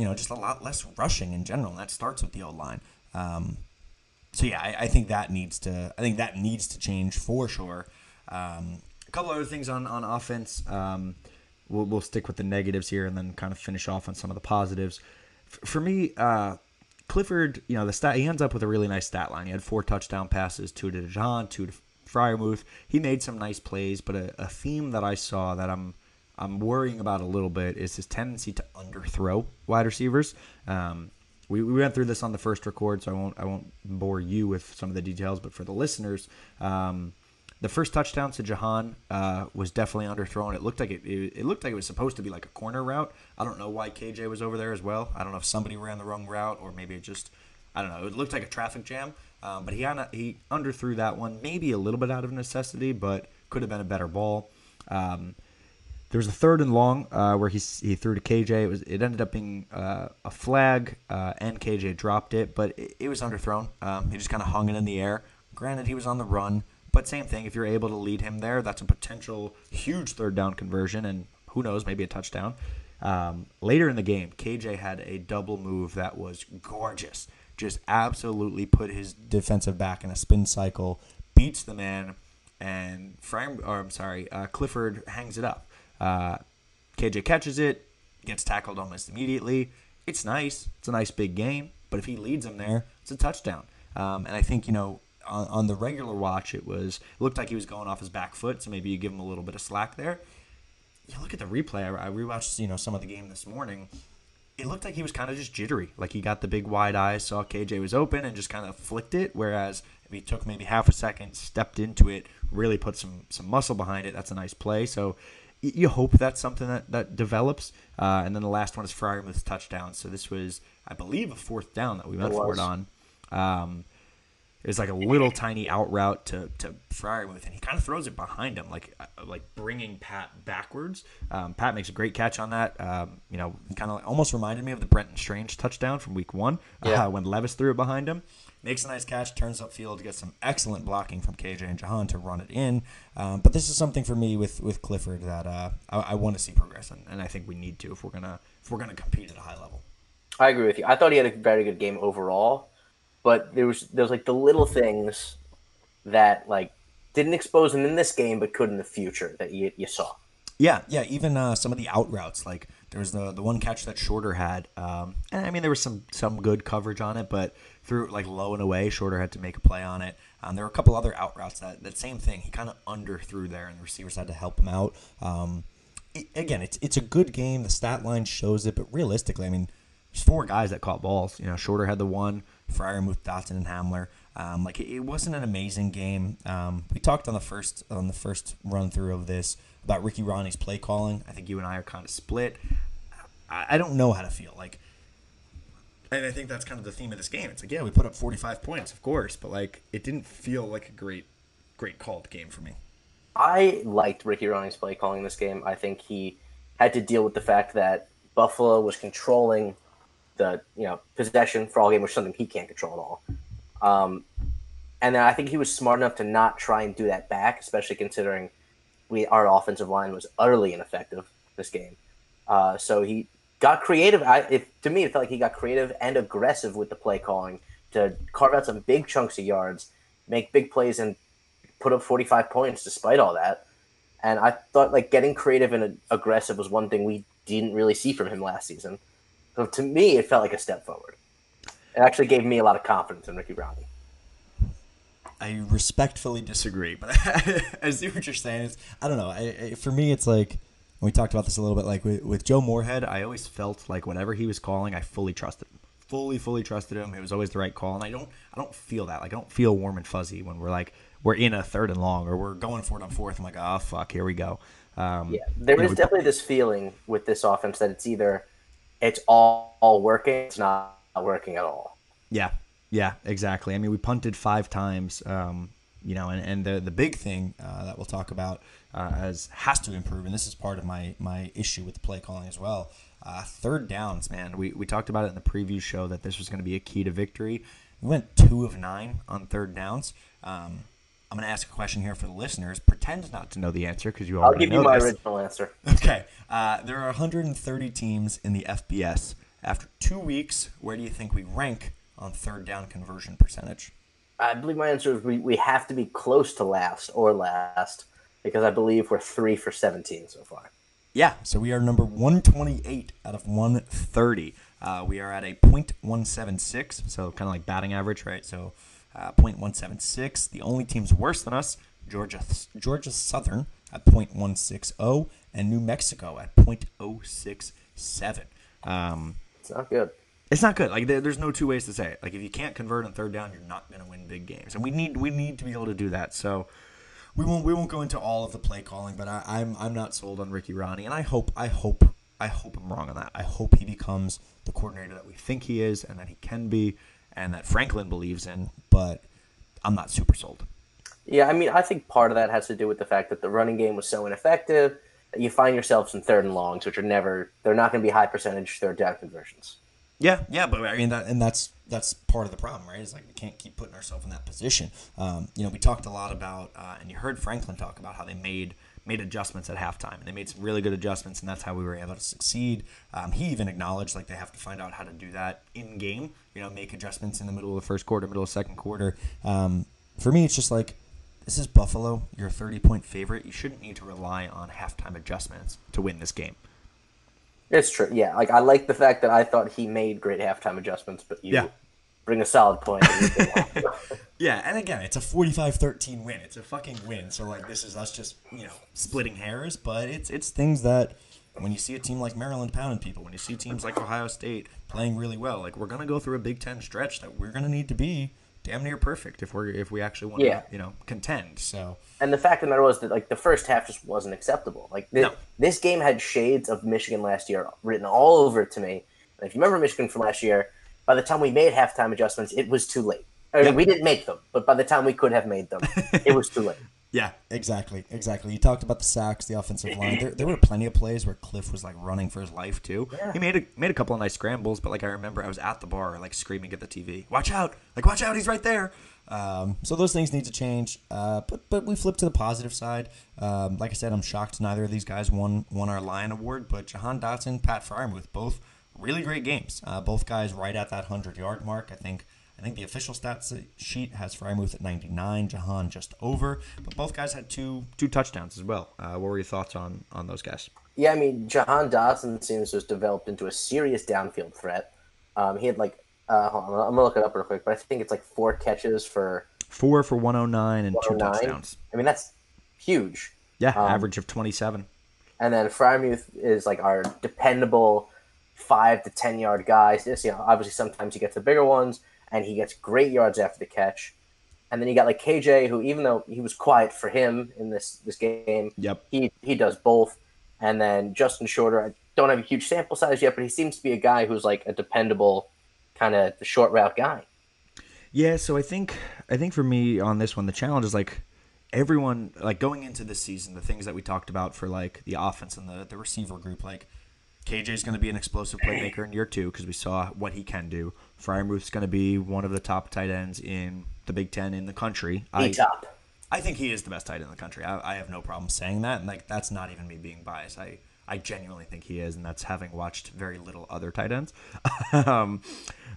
you know just a lot less rushing in general. And that starts with the old line. Um, so yeah, I, I think that needs to. I think that needs to change for sure. Um, a couple other things on on offense. Um, we'll we'll stick with the negatives here and then kind of finish off on some of the positives. F- for me, uh, Clifford, you know, the stat he ends up with a really nice stat line. He had four touchdown passes, two to DeJohn, two to Freiermuth, he made some nice plays, but a, a theme that I saw that I'm I'm worrying about a little bit is his tendency to underthrow wide receivers. Um, we, we went through this on the first record, so I won't I won't bore you with some of the details. But for the listeners, um, the first touchdown to Jahan uh, was definitely underthrown. It looked like it, it, it. looked like it was supposed to be like a corner route. I don't know why KJ was over there as well. I don't know if somebody ran the wrong route or maybe it just I don't know. It looked like a traffic jam. Um, but he had, he underthrew that one, maybe a little bit out of necessity, but could have been a better ball. Um, there was a third and long uh, where he he threw to KJ. It was it ended up being uh, a flag, uh, and KJ dropped it, but it, it was underthrown. Um, he just kind of hung it in the air. Granted, he was on the run, but same thing. If you're able to lead him there, that's a potential huge third down conversion, and who knows, maybe a touchdown. Um, later in the game, KJ had a double move that was gorgeous. Just absolutely put his defensive back in a spin cycle, beats the man, and Frame, or I'm sorry, uh, Clifford hangs it up. Uh, KJ catches it, gets tackled almost immediately. It's nice. It's a nice big game. But if he leads them there, it's a touchdown. Um, and I think you know on, on, the regular watch, it was it looked like he was going off his back foot. So maybe you give him a little bit of slack there. You look at the replay. I, I rewatched you know some of the game this morning. It looked like he was kind of just jittery. Like he got the big wide eyes, saw KJ was open, and just kind of flicked it. Whereas if he took maybe half a second, stepped into it, really put some some muscle behind it, that's a nice play. So you hope that's something that, that develops. Uh, and then the last one is Freiermuth's touchdown. So this was, I believe, a fourth down that we went for it on. Um, it was like a little tiny out route to, to Freiermuth, and he kind of throws it behind him, like uh, like bringing Pat backwards. Um, Pat makes a great catch on that. Um, you know, kind of almost reminded me of the Brenton Strange touchdown from Week One yeah. uh, when Levis threw it behind him makes a nice catch, turns upfield, gets some excellent blocking from KJ and Jahan to run it in. Um, but this is something for me with, with Clifford that uh, I, I want to see progress, and, and I think we need to if we're gonna if we're gonna compete at a high level. I agree with you. I thought he had a very good game overall, but there was there was like the little things that like didn't expose him in this game, but could in the future that you, you saw. Yeah, yeah. Even uh, some of the out routes, like there was the the one catch that Shorter had, um, and I mean there was some some good coverage on it, but threw it like low and away. Shorter had to make a play on it. Um, there were a couple other out routes that that same thing. He kind of underthrew there, and the receivers had to help him out. Um, it, again, it's it's a good game. The stat line shows it, but realistically, I mean, there's four guys that caught balls. You know, Shorter had the one, Freiermuth, Dotson, and Hamler. Um, like it, it, wasn't an amazing game. Um, we talked on the first on the first run through of this about Ricky Rahne's play calling. I think you and I are kind of split. I, I don't know how to feel like and I think that's kind of the theme of this game. It's like, yeah, we put up 45 points, of course, but like it didn't feel like a great, great called game for me. I liked Ricky Rahne's play calling this game. I think he had to deal with the fact that Buffalo was controlling the you know possession for all game, which is something he can't control at all. Um, and then I think he was smart enough to not try and do that back, especially considering we our offensive line was utterly ineffective this game. Uh, so he got creative. I, to me, it felt like he got creative and aggressive with the play calling to carve out some big chunks of yards, make big plays, and put up 45 points despite all that. And I thought like getting creative and aggressive was one thing we didn't really see from him last season. So to me, it felt like a step forward. It actually gave me a lot of confidence in Ricky Rahne. I respectfully disagree, but I see what you're saying. Is I don't know. I, I, for me, it's like we talked about this a little bit. Like with, with Joe Moorhead, I always felt like whatever he was calling, I fully trusted him. Fully, fully trusted him. It was always the right call, and I don't, I don't feel that. Like I don't feel warm and fuzzy when we're like we're in a third and long or we're going for it on fourth. I'm like, oh fuck, here we go. Um, yeah, there is know, definitely this feeling with this offense that it's either it's all, all working, it's not working at all. Yeah, yeah, exactly. I mean, we punted five times. Um, you know, and, and the the big thing uh, that we'll talk about uh, as has to improve, and this is part of my my issue with the play calling as well. Uh, third downs, man. We we talked about it in the preview show that this was going to be a key to victory. We went two of nine on third downs. Um, I'm going to ask a question here for the listeners. Pretend not to know the answer because you already know. I'll give you my this. original answer. Okay. Uh, there are 130 teams in the FBS. After two weeks, where do you think we rank on third down conversion percentage? I believe my answer is we, we have to be close to last or last because I believe we're three for 17 so far. Yeah, so we are number 128 out of 130. Uh, we are at a .176, so kind of like batting average, right? So uh, .176. The only teams worse than us Georgia Georgia Southern at .160 and New Mexico at .067. Um, it's not good. It's not good. Like there, there's no two ways to say it. Like if you can't convert on third down, you're not going to win big games, and we need we need to be able to do that. So we won't we won't go into all of the play calling, but I, I'm I'm not sold on Ricky Rahne, and I hope I hope I hope I'm wrong on that. I hope he becomes the coordinator that we think he is, and that he can be, and that Franklin believes in. But I'm not super sold. Yeah, I mean, I think part of that has to do with the fact that the running game was so ineffective that you find yourselves in third and longs, which are never they're not going to be high percentage third down conversions. Yeah, yeah, but I mean that, and that's that's part of the problem, right? It's like we can't keep putting ourselves in that position. Um, you know, we talked a lot about, uh, and you heard Franklin talk about how they made made adjustments at halftime, and they made some really good adjustments, and that's how we were able to succeed. Um, he even acknowledged like they have to find out how to do that in game. You know, make adjustments in the middle of the first quarter, middle of second quarter. Um, for me, it's just like this is Buffalo. You're a 30 point favorite. You shouldn't need to rely on halftime adjustments to win this game. It's true. Yeah, like I like the fact that I thought he made great halftime adjustments, but you Yeah. bring a solid point. Yeah, and again, it's a 45-13 win. It's a fucking win. So like this is us just, you know, splitting hairs, but it's it's things that when you see a team like Maryland pounding people, when you see teams like Ohio State playing really well, like we're going to go through a Big 10 stretch that we're going to need to be damn near perfect if we're if we actually want Yeah. to, you know, contend. So and the fact of the matter was that like the first half just wasn't acceptable. Like thi- No. this game had shades of Michigan last year written all over it to me. And if you remember Michigan from last year, by the time we made halftime adjustments, it was too late. I mean, Yep. We didn't make them, but by the time we could have made them, it was too late. Yeah, exactly, exactly. You talked about the sacks, the offensive line. There, there were plenty of plays where Cliff was like running for his life too. He made a made a couple of nice scrambles, but like I remember, I was at the bar like screaming at the TV, "Watch out! Like watch out! He's right there!" Um, so those things need to change. Uh, but but we flip to the positive side. Um, like I said, I'm shocked neither of these guys won won our Lion Award, but Jahan Dotson, Pat Freiermuth, both really great games. Uh, both guys right at that hundred yard mark. I think. I think the official stats sheet has Freiermuth at 99, Jahan just over, but both guys had two two touchdowns as well. Uh, what were your thoughts on on those guys? Yeah, I mean, Jahan Dotson seems to have developed into a serious downfield threat. Um, he had like, uh, hold on, I'm gonna look it up real quick, but I think it's like four catches for Four for 109 and two touchdowns. I mean, that's huge. Yeah, Um, average of 27. And then Freiermuth is like our dependable five to ten yard guys. Just, you know, obviously sometimes he gets the bigger ones, and he gets great yards after the catch. And then you got like KJ, who even though he was quiet for him in this this game, Yep. he he does both. And then Justin Shorter, I don't have a huge sample size yet, but he seems to be a guy who's like a dependable kind of the short route guy. Yeah, so I think I think for me on this one, the challenge is like everyone like going into this season, the things that we talked about for like the offense and the the receiver group, like KJ's going to be an explosive playmaker in year two because we saw what he can do. Freiermuth's going to be one of the top tight ends in the Big Ten in the country. A I, top. I think he is the best tight end in the country. I, I have no problem saying that, and like that's not even me being biased. I I genuinely think he is, and that's having watched very little other tight ends. um,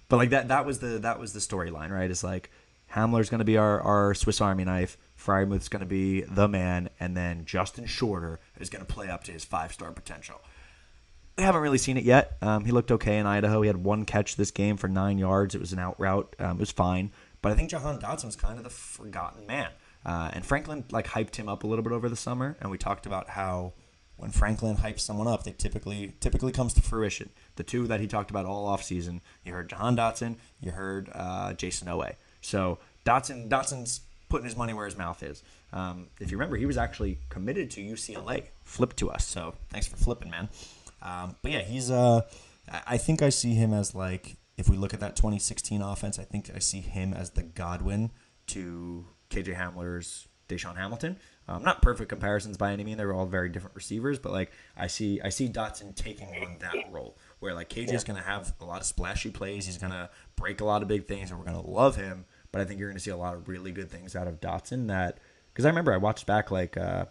but like that that was the that was the storyline, right? It's like Hamler's going to be our our Swiss Army knife. Freiermuth's going to be the man, and then Justin Shorter is going to play up to his five star potential. We haven't really seen it yet. Um, he looked okay in Idaho. He had one catch this game for nine yards. It was an out route. Um, it was fine. But I think Jahan Dotson was kind of the forgotten man. Uh, and Franklin like hyped him up a little bit over the summer. And we talked about how when Franklin hypes someone up, they typically typically comes to fruition. The two that he talked about all offseason, you heard Jahan Dotson, you heard uh, Jayson Oweh. So Dotson Dotson's putting his money where his mouth is. Um, if you remember, he was actually committed to UCLA, flipped to us. So thanks for flipping, man. Um, but yeah, he's. Uh, I think I see him as like if we look at that 2016 offense, I think I see him as the Godwin to KJ Hamler's DaeSean Hamilton. Um, not perfect comparisons by any mean; they're all very different receivers. But like I see, I see Dotson taking on that role where like KJ is going to have a lot of splashy plays. He's going to break a lot of big things, and we're going to love him. But I think you're going to see a lot of really good things out of Dotson. That because I remember I watched back like uh,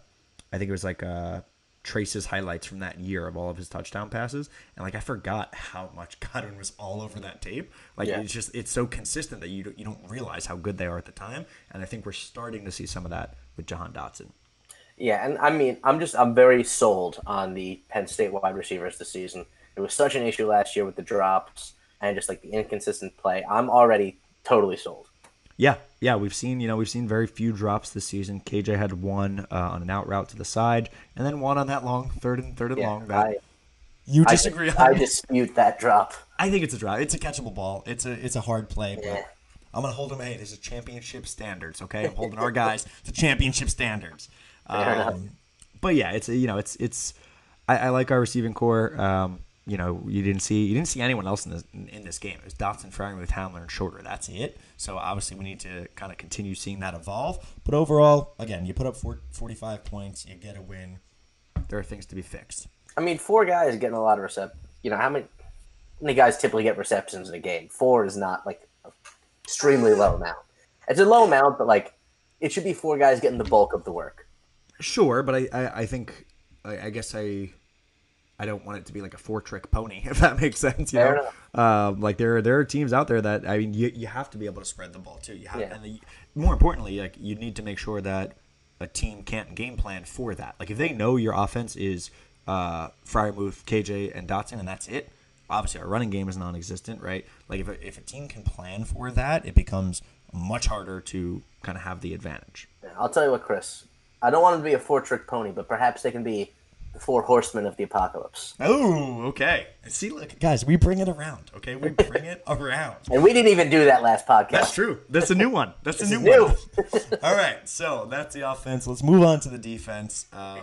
I think it was like uh, Trace's highlights from that year of all of his touchdown passes, and like I forgot how much Godwin was all over that tape. Like Yeah. it's just it's so consistent that you don't, you don't realize how good they are at the time, and I think we're starting to see some of that with Jahan Dotson. Yeah, and I mean, I'm just I'm very sold on the Penn State wide receivers this season. It was such an issue last year with the drops and just like the inconsistent play. I'm already totally sold. Yeah, yeah, we've seen you know we've seen very few drops this season. KJ had one uh, on an out route to the side, and then one on that long third and third and Yeah, long. That I, you disagree on? I dispute that drop. I think it's a drop. It's a catchable ball. It's a it's a hard play, but Yeah. I'm gonna hold them. Hey, this is championship standards. Okay, I'm holding our guys to championship standards. Um, but yeah, it's a, you know it's it's I, I like our receiving core. Um, you know, you didn't see you didn't see anyone else in this in this game. It was Dotson, Freiermuth, Hamler, and Shorter. That's it. So obviously we need to kind of continue seeing that evolve. But overall, again, you put up four, 45 points, you get a win. There are things to be fixed. I mean, four guys getting a lot of recept. You know how many? How many guys typically get receptions in a game? Four is not like extremely low amount. It's a low amount, but like it should be four guys getting the bulk of the work. Sure, but I, I, I think I, I guess I I don't want it to be like a four trick pony, if that makes sense. You Fair know, um, like there are, there are teams out there that I mean you, you have to be able to spread the ball too. You have, Yeah. and the, more importantly, like you need to make sure that a team can't game plan for that. Like if they know your offense is uh, Freiermuth, KJ, and Dotson, and that's it. Obviously, our running game is non-existent, right? Like if a, if a team can plan for that, it becomes much harder to kind of have the advantage. Yeah, I'll tell you what, Chris. I don't want them to be a four trick pony, but perhaps they can be the four horsemen of the apocalypse. Oh, okay. See, look, guys, we bring it around. Okay, we bring it around. And we didn't even do that last podcast. That's true. That's a new one. That's a This new, one. All right, so that's the offense. Let's move on to the defense. Um,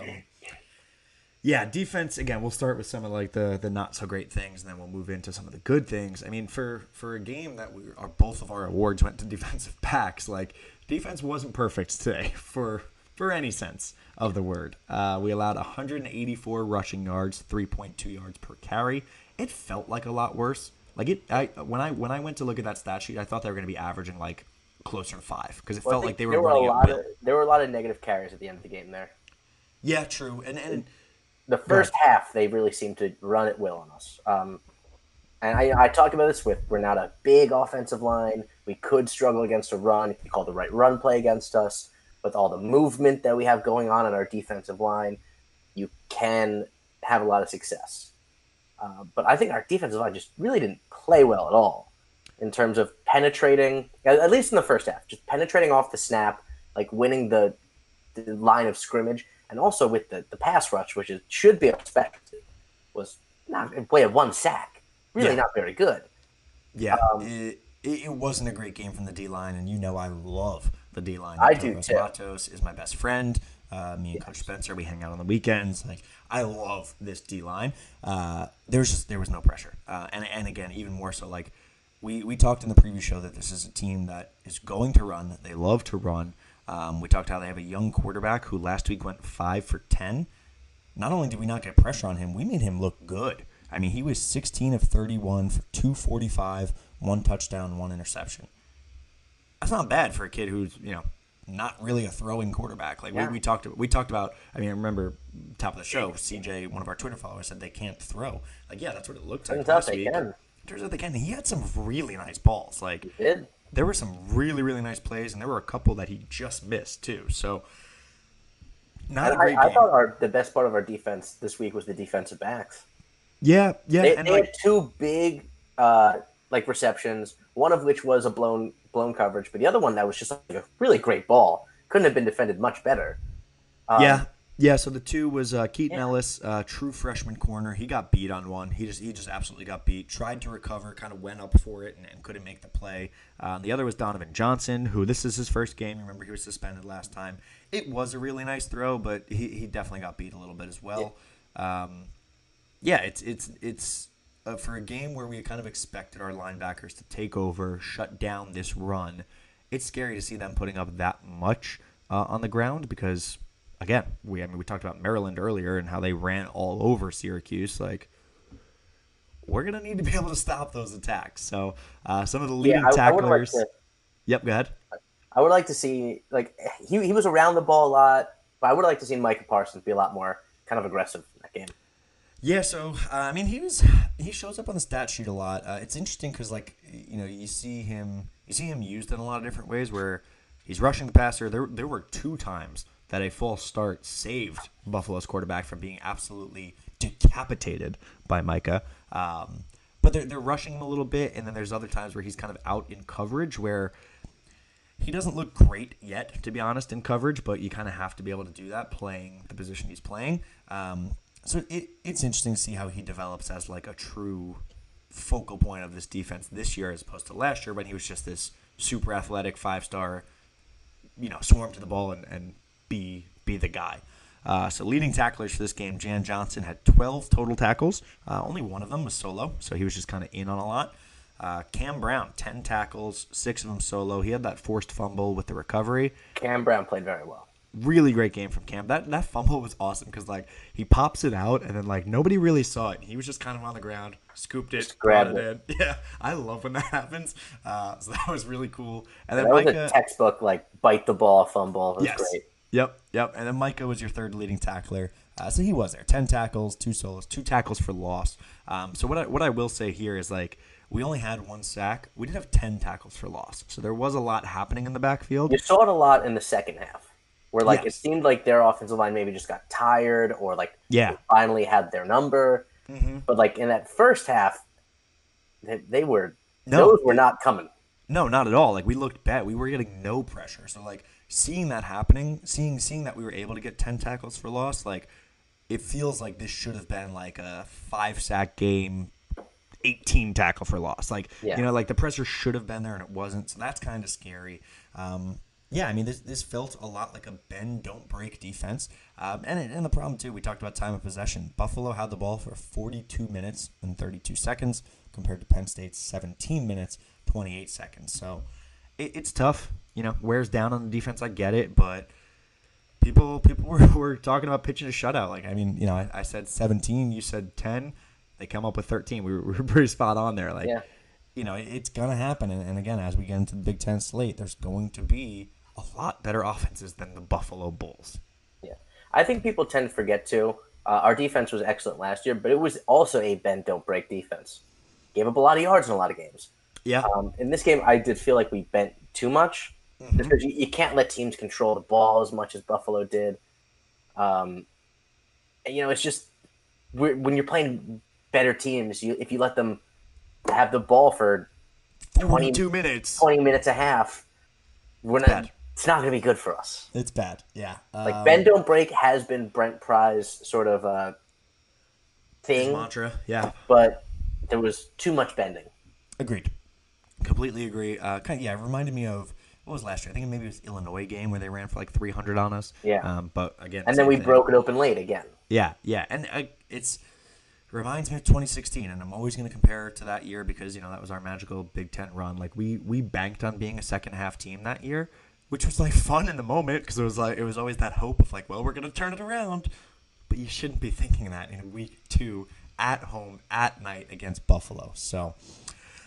yeah, defense. Again, we'll start with some of like the the not so great things, and then we'll move into some of the good things. I mean, for for a game that we are both of our awards went to defensive backs, like defense wasn't perfect today for for any sense of the word. Uh, we allowed 184 rushing yards, 3.2 yards per carry. It felt like a lot worse. Like it, I when I when I went to look at that stat sheet, I thought they were going to be averaging like closer to five because it Well, felt like they were there were a lot of there were a lot of negative carries at the end of the game there. Yeah, true. And and the first half they really seemed to run at will on us. Um, and I, I talked about this with we're not a big offensive line. We could struggle against a run if you call the right run play against us. With all the movement that we have going on in our defensive line, you can have a lot of success. Uh, but I think our defensive line just really didn't play well at all in terms of penetrating, at least in the first half, just penetrating off the snap, like winning the, the line of scrimmage, and also with the, the pass rush, which is, should be expected, was not we had one sack, really Yeah. not very good. yeah, Um, it, it it wasn't a great game from the D line, and you know I love the D line. I do, too. Matos is my best friend. Uh, me and Coach Spencer, we hang out on the weekends. Like I love this D line. Uh, there's just there was no pressure, uh, and and again even more so like. We, we talked in the previous show that this is a team that is going to run. That They love to run. Um, we talked how they have a young quarterback who last week went five for ten. Not only did we not get pressure on him, we made him look good. I mean, he was 16 of 31 for 245, one touchdown, one interception. That's not bad for a kid who's you know not really a throwing quarterback. Like Yeah. we, we talked we talked about. I mean, I remember top of the show, CJ, one of our Twitter followers, said they can't throw. Like yeah, that's what it looked like Turns out last they week. can. Turns out they can. He had some really nice balls. Like Did there were some really really nice plays, and there were a couple that he just missed too. So not a I, great I game. thought our the best part of our defense this week was the defensive backs. yeah, yeah, They, and they like had two big uh, like receptions, one of which was a blown blown coverage, but the other one that was just like a really great ball. Couldn't have been defended much better. Um, yeah, yeah. So the two was uh, Keaton Yeah. Ellis, uh, true freshman corner. He got beat on one. He just he just absolutely got beat. Tried to recover, kind of went up for it and, and couldn't make the play. Uh, the other was Donovan Johnson, who this is his first game. Remember he was suspended last time. It was a really nice throw, but he, he definitely got beat a little bit as well. Um, yeah, it's it's it's uh, for a game where we kind of expected our linebackers to take over, shut down this run. It's scary to see them putting up that much uh, on the ground because, again, we I mean we talked about Maryland earlier and how they ran all over Syracuse. Like we're gonna need to be able to stop those attacks. So uh, some of the leading Yeah, I, I like tacklers. to. Yep, go ahead. I would like to see like he, he was around the ball a lot, but I would like to see Micah Parsons be a lot more kind of aggressive in that game. Yeah, so uh, I mean, he was he shows up on the stat sheet a lot. Uh, it's interesting because like you know you see him you see him used in a lot of different ways where he's rushing the passer. There there were two times that a false start saved Buffalo's quarterback from being absolutely decapitated by Micah. Um, but they're they're rushing him a little bit, and then there's other times where he's kind of out in coverage where he doesn't look great yet, to be honest, in coverage, but you kind of have to be able to do that playing the position he's playing. Um, so it, it's interesting to see how he develops as like a true focal point of this defense this year as opposed to last year when he was just this super athletic five star, you know, swarm to the ball and, and be be the guy. Uh, so leading tacklers for this game, Jan Johnson had 12 total tackles. Uh, only one of them was solo, so he was just kind of in on a lot. Uh, Cam Brown, 10 tackles, six of them solo. He had that forced fumble with the recovery. Cam Brown played very well. Really great game from Cam. That that fumble was awesome because like he pops it out and then like nobody really saw it. He was just kind of on the ground, scooped it, grabbed it. in. Yeah, I love when that happens. Uh, so that was really cool. And then That was Micah, a textbook like bite the ball fumble. It was yes, great. yep, yep. And then Micah was your third leading tackler. Uh, so he was there, ten tackles, two solos, two tackles for loss. Um, so what I, what I will say here is like we only had one sack. We did have ten tackles for loss. So there was a lot happening in the backfield. You saw it a lot in the second half, where like it seemed like their offensive line maybe just got tired, or like Yeah. finally had their number. But like in that first half, they, they were No. those were not coming. No, not at all. Like we looked bad. We were getting no pressure. So like seeing that happening, seeing seeing that we were able to get ten tackles for loss, like it feels like this should have been like a five sack game, eighteen tackle for loss. Like Yeah. you know, like the pressure should have been there and it wasn't. So that's kind of scary. Um, yeah, I mean this this felt a lot like a bend don't break defense. Um, and it, and the problem too, we talked about time of possession. Buffalo had the ball for 42 minutes and 32 seconds compared to Penn State's 17 minutes 28 seconds. So it, it's tough. You know, wears down on the defense. I get it, but people people were, were talking about pitching a shutout. Like I mean, you know, I, I said 17, you said 10. They come up with 13. We were, we were pretty spot on there. Like, Yeah. you know, it, it's gonna happen. And, and again, as we get into the Big Ten slate, there's going to be a lot better offenses than the Buffalo Bulls. Yeah, I think people tend to forget too. Uh, our defense was excellent last year, but it was also a bend don't break defense. Gave up a lot of yards in a lot of games. Yeah, Um, in this game, I did feel like we bent too much Mm-hmm. because you, you can't let teams control the ball as much as Buffalo did. Um, and, you know, it's just we're, when you're playing better teams, you if you let them have the ball for 20, 22 minutes. 20 minutes a half, we're not. It's not going to be good for us. It's bad. Yeah. Like Um, bend don't break has been Brent Pry's sort of uh, thing, mantra. Yeah. but there was too much bending. Agreed. Completely agree. Uh, kind of, yeah, it reminded me of what was last year? I think maybe it was Illinois game where they ran for like 300 on us. Yeah. Um, but again, And then we thing. broke it open late again. Yeah, yeah, and I, it's it reminds me of 2016, and I'm always going to compare it to that year because you know that was our magical Big Ten run. Like we we banked on being a second half team that year, which was like fun in the moment because it was like it was always that hope of like, well, we're going to turn it around. But you shouldn't be thinking that in week two at home at night against Buffalo. So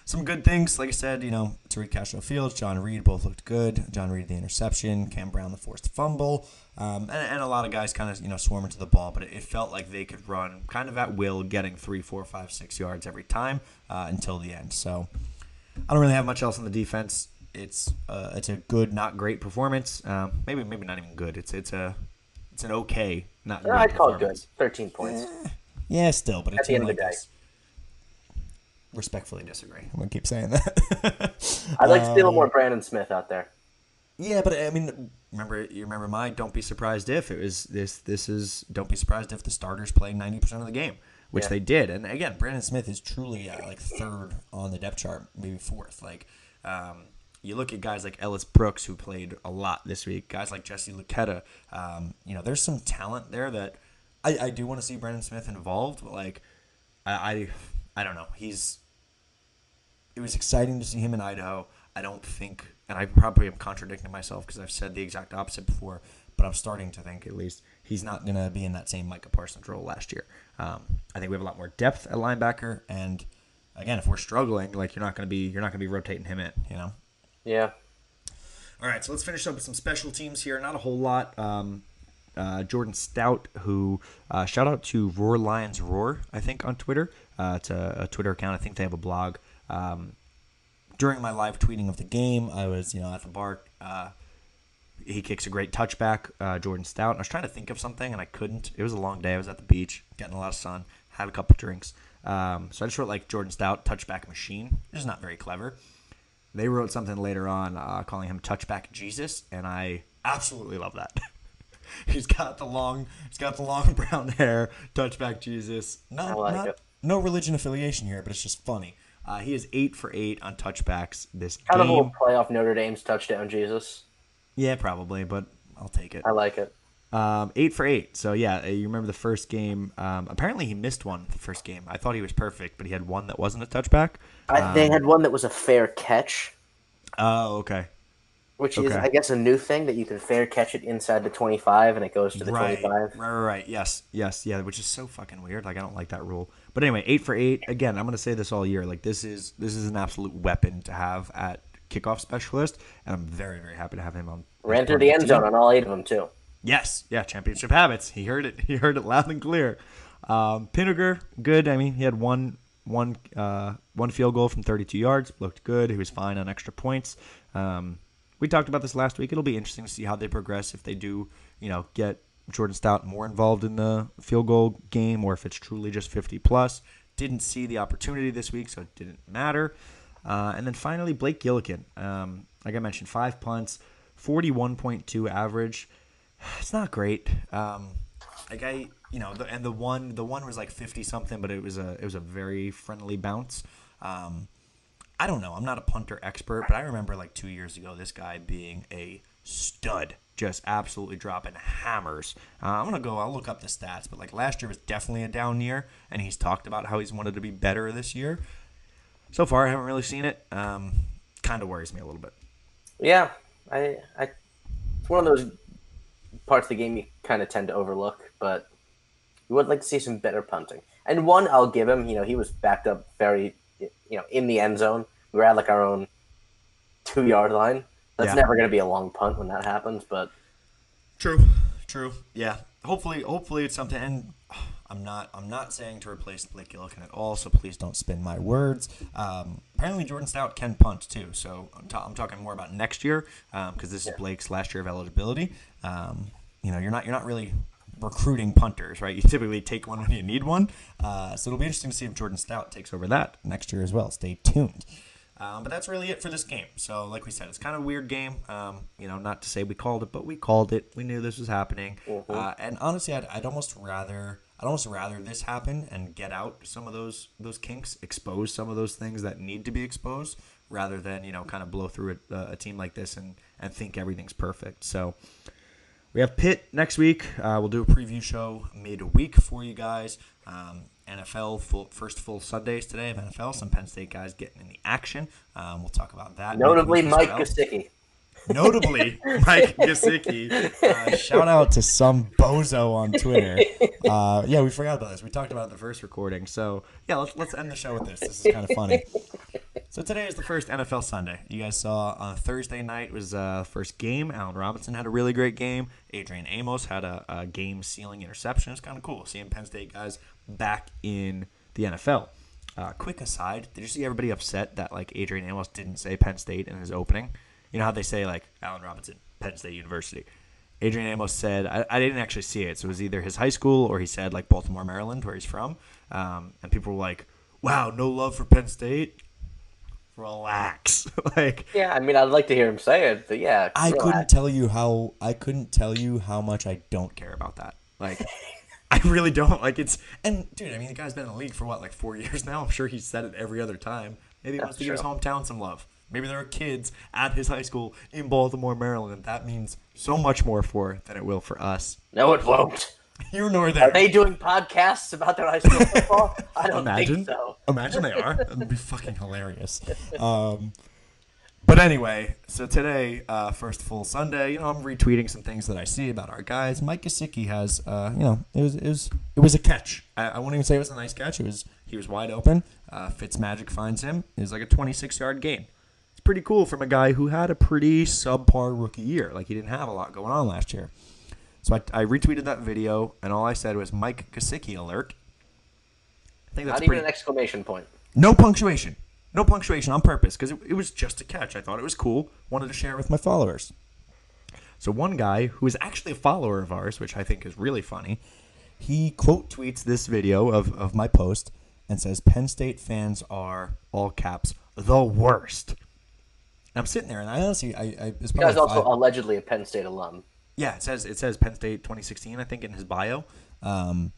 some good things, like I said, you know, Tariq Castro Fields, John Reid both looked good. John Reid the interception, Cam Brown the forced fumble, um, and, and a lot of guys kind of you know swarming to the ball, but it, it felt like they could run kind of at will, getting three, four, five, six yards every time uh, until the end. So I don't really have much else on the defense. It's uh, it's a good, not great performance. Um, maybe maybe not even good. It's it's a it's an okay, not great I'd call it good. 13 points. Yeah, still, but it's the end of the day. Respectfully disagree. I'm gonna keep saying that. I'd like to see a little Um, more Brandon Smith out there. Yeah, but I mean, remember you remember my don't be surprised if it was this. This is don't be surprised if the starters play ninety percent of the game, which Yeah. they did. And again, Brandon Smith is truly uh, like third on the depth chart, maybe fourth. Like, um, you look at guys like Ellis Brooks who played a lot this week. Guys like Jesse Luketa. Um, you know, there's some talent there that I, I do want to see Brandon Smith involved. But like, I, I I don't know. He's it was exciting to see him in Idaho. I don't think, and I probably am contradicting myself because I've said the exact opposite before, but I'm starting to think at least he's not going to be in that same Micah Parsons role last year. Um, I think we have a lot more depth at linebacker, and again, if we're struggling, like you're not going to be, you're not going to be rotating him in, you know. Yeah. All right, so let's finish up with some special teams here. Not a whole lot. Um, uh, Jordan Stout, who uh, shout out to Roar Lions Roar, I think on Twitter. Uh, it's a, a Twitter account. I think they have a blog. Um, during my live tweeting of the game, I was you know at the bar. Uh, he kicks a great touchback, uh, Jordan Stout. And I was trying to think of something and I couldn't. It was a long day. I was at the beach, getting a lot of sun, had a couple drinks. Um, so I just wrote like Jordan Stout touchback machine. It's not very clever they wrote something later on uh, calling him touchback Jesus, and I absolutely love that. he's got the long, he's got the long brown hair, touchback Jesus. Not, like not no religion affiliation here, but it's just funny. Uh, he is eight for eight on touchbacks this Kind of game. a playoff Notre Dame's touchdown, Jesus. Yeah, probably, but I'll take it. I like it. Um, eight for eight. So yeah, uh, you remember the first game. Um, apparently he missed one the first game. I thought he was perfect, but he had one that wasn't a touchback. I, they had one that was a fair catch, Oh, okay. which is, I guess, a new thing that you can fair catch it inside the 25 and it goes to the Right, 25. right, right, right. Yes, yes, yeah. Which is so fucking weird. Like I don't like that rule. But anyway, eight for eight. Again, I'm gonna say this all year. Like this is this is an absolute weapon to have at kickoff specialist, and I'm very very happy to have him on. Ran through the end zone on all eight of them, too. Yes, yeah, championship habits. He heard it. He heard it loud and clear. Um, Pinegar, good. I mean, he had one one uh, one field goal from 32 yards. Looked good. He was fine on extra points. Um, we talked about this last week. It'll be interesting to see how they progress if they do, you know, get Jordan Stout more involved in the field goal game, or if it's truly just 50 plus. Didn't see the opportunity this week, so it didn't matter. Uh, and then finally, Blake Gillikin. Um, like I mentioned, five punts, 41.2 average it's not great. Um, like I, you know, the, and the one, the one was like fifty something, but it was a, it was a very friendly bounce. Um, I don't know. I'm not a punter expert, but I remember like two years ago, this guy being a stud, just absolutely dropping hammers. Uh, I'm gonna go. I'll look up the stats, but like last year was definitely a down year, and he's talked about how he's wanted to be better this year. So far, I haven't really seen it. Um, kind of worries me a little bit. Yeah, I, I, it's one of those parts of the game you kind of tend to overlook, but you would like to see some better punting. And one, I'll give him. You know, he was backed up very, you know, in the end zone. We were at like our own two yard line. That's Yeah. never going to be a long punt when that happens. But True. True. Yeah. Hopefully, hopefully it's something. And I'm not. I'm not saying to replace Blake Gillikin at all. So please don't spin my words. Um, apparently, Jordan Stout can punt too. So I'm, ta- I'm talking more about next year because this is Blake's last year of eligibility. Um, you know, you're not. You're not really recruiting punters, right? You typically take one when you need one. Uh, so it'll be interesting to see if Jordan Stout takes over that next year as well. Stay tuned. Um, but that's really it for this game. So, like we said, it's kind of a weird game. Um, you know, not to say we called it, but we called it. We knew this was happening. Uh, and honestly, I'd, I'd almost rather I'd almost rather this happen and get out some of those those kinks, expose some of those things that need to be exposed, rather than you know kind of blow through a, a team like this and and think everything's perfect. So. We have Pitt next week. Uh, we'll do a preview show midweek for you guys. Um, NFL full, first full Sundays today of NFL. Some Penn State guys getting in the action. Um, we'll talk about that. notably, Mike well. Gesicki. Notably, Mike Gesicki. Uh, shout out to some bozo on Twitter. Uh, yeah, we forgot about this. We talked about it the first recording. So yeah, let's let's end the show with this. This is kind of funny. So today is the first NFL Sunday. You guys saw on Thursday night was uh, first game. Allen Robinson had a really great game. Adrian Amos had a, a game-sealing interception. It's kind of cool seeing Penn State guys back in the NFL. Uh, quick aside: Did you see everybody upset that like Adrian Amos didn't say Penn State in his opening? You know how they say like Allen Robinson, Penn State University. Adrian Amos said, I, I didn't actually see it. So it was either his high school or he said like Baltimore, Maryland, where he's from. Um, and people were like, wow, no love for Penn State? Relax. like, Yeah, I mean, I'd like to hear him say it, but yeah, I relax. couldn't tell you how I couldn't tell you how much I don't care about that. Like I really don't. Like it's and dude, I mean the guy's been in the league for what, like four years now? I'm sure he's said it every other time. Maybe he wants to give his hometown some love. Maybe there are kids at his high school in Baltimore, Maryland. That means so much more for than it will for us. No, it won't. Here nor Are there. they doing podcasts about their high school football? I don't Imagine. think so. Imagine they are. That'd be fucking hilarious. Um, but anyway, so today, uh, first full Sunday, you know, I'm retweeting some things that I see about our guys. Mike Gesicki has, uh, you know, it was it was it was a catch. I, I won't even say it was a nice catch. It was he was wide open. Uh, Fitzmagic finds him. It was like a 26 yard game. It's pretty cool from a guy who had a pretty subpar rookie year. Like he didn't have a lot going on last year. So I, I retweeted that video, and all I said was Mike Gesicki alert. I think that's Not even pretty. an exclamation point. No punctuation. No punctuation on purpose because it, it was just a catch. I thought it was cool. Wanted to share it with my followers. So one guy who is actually a follower of ours, which I think is really funny, he quote tweets this video of, of my post and says Penn State fans are all caps the worst. And I'm sitting there, and I honestly, I, I it's probably also five- allegedly a Penn State alum. yeah, it says it says Penn State 2016, I think, in his bio. Um,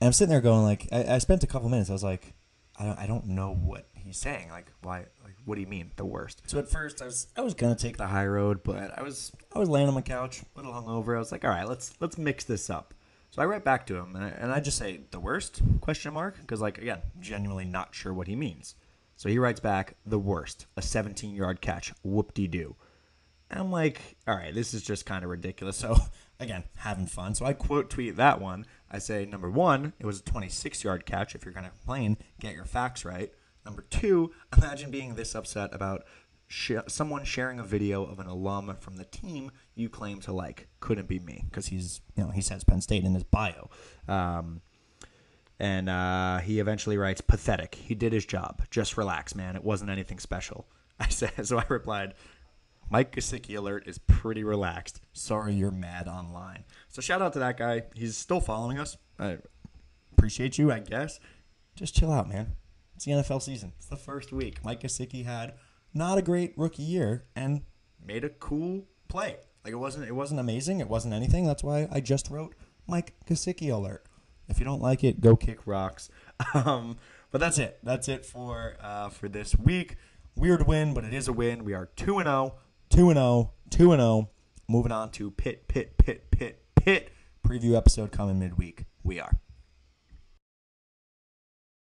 and I'm sitting there going like, I, I spent a couple minutes. I was like, I don't, I don't know what he's saying. Like, why? Like, what do you mean the worst? So at first, I was, I was gonna take the high road, but I was, I was laying on my couch, a little hungover. I was like, all right, let's, let's mix this up. So I write back to him, and I, and I just say the worst question mark because like again, genuinely not sure what he means. So he writes back the worst, a 17 yard catch, whoop de doo. I'm like, all right, this is just kind of ridiculous. So, again, having fun. So I quote tweet that one. I say, number one, it was a 26 yard catch. If you're going to complain, get your facts right. Number two, imagine being this upset about sh- someone sharing a video of an alum from the team you claim to like. Couldn't be me because he's, you know, he says Penn State in his bio. Um, and uh, he eventually writes, pathetic. He did his job. Just relax, man. It wasn't anything special. I said, so I replied, Mike Gesicki alert is pretty relaxed. Sorry you're mad online. So shout out to that guy. He's still following us. I appreciate you, I guess. Just chill out, man. It's the NFL season. It's the first week. Mike Gesicki had not a great rookie year and made a cool play. Like it wasn't it wasn't amazing. It wasn't anything. That's why I just wrote Mike Gesicki alert. If you don't like it, go kick rocks. Um, but that's it. That's it for uh, for this week. Weird win, but it is a win. We are 2 and 0, 2 and 0, 2 and 0. Moving on to Pitt, Pitt, Pitt, Pitt, Pitt. Preview episode coming midweek. We are.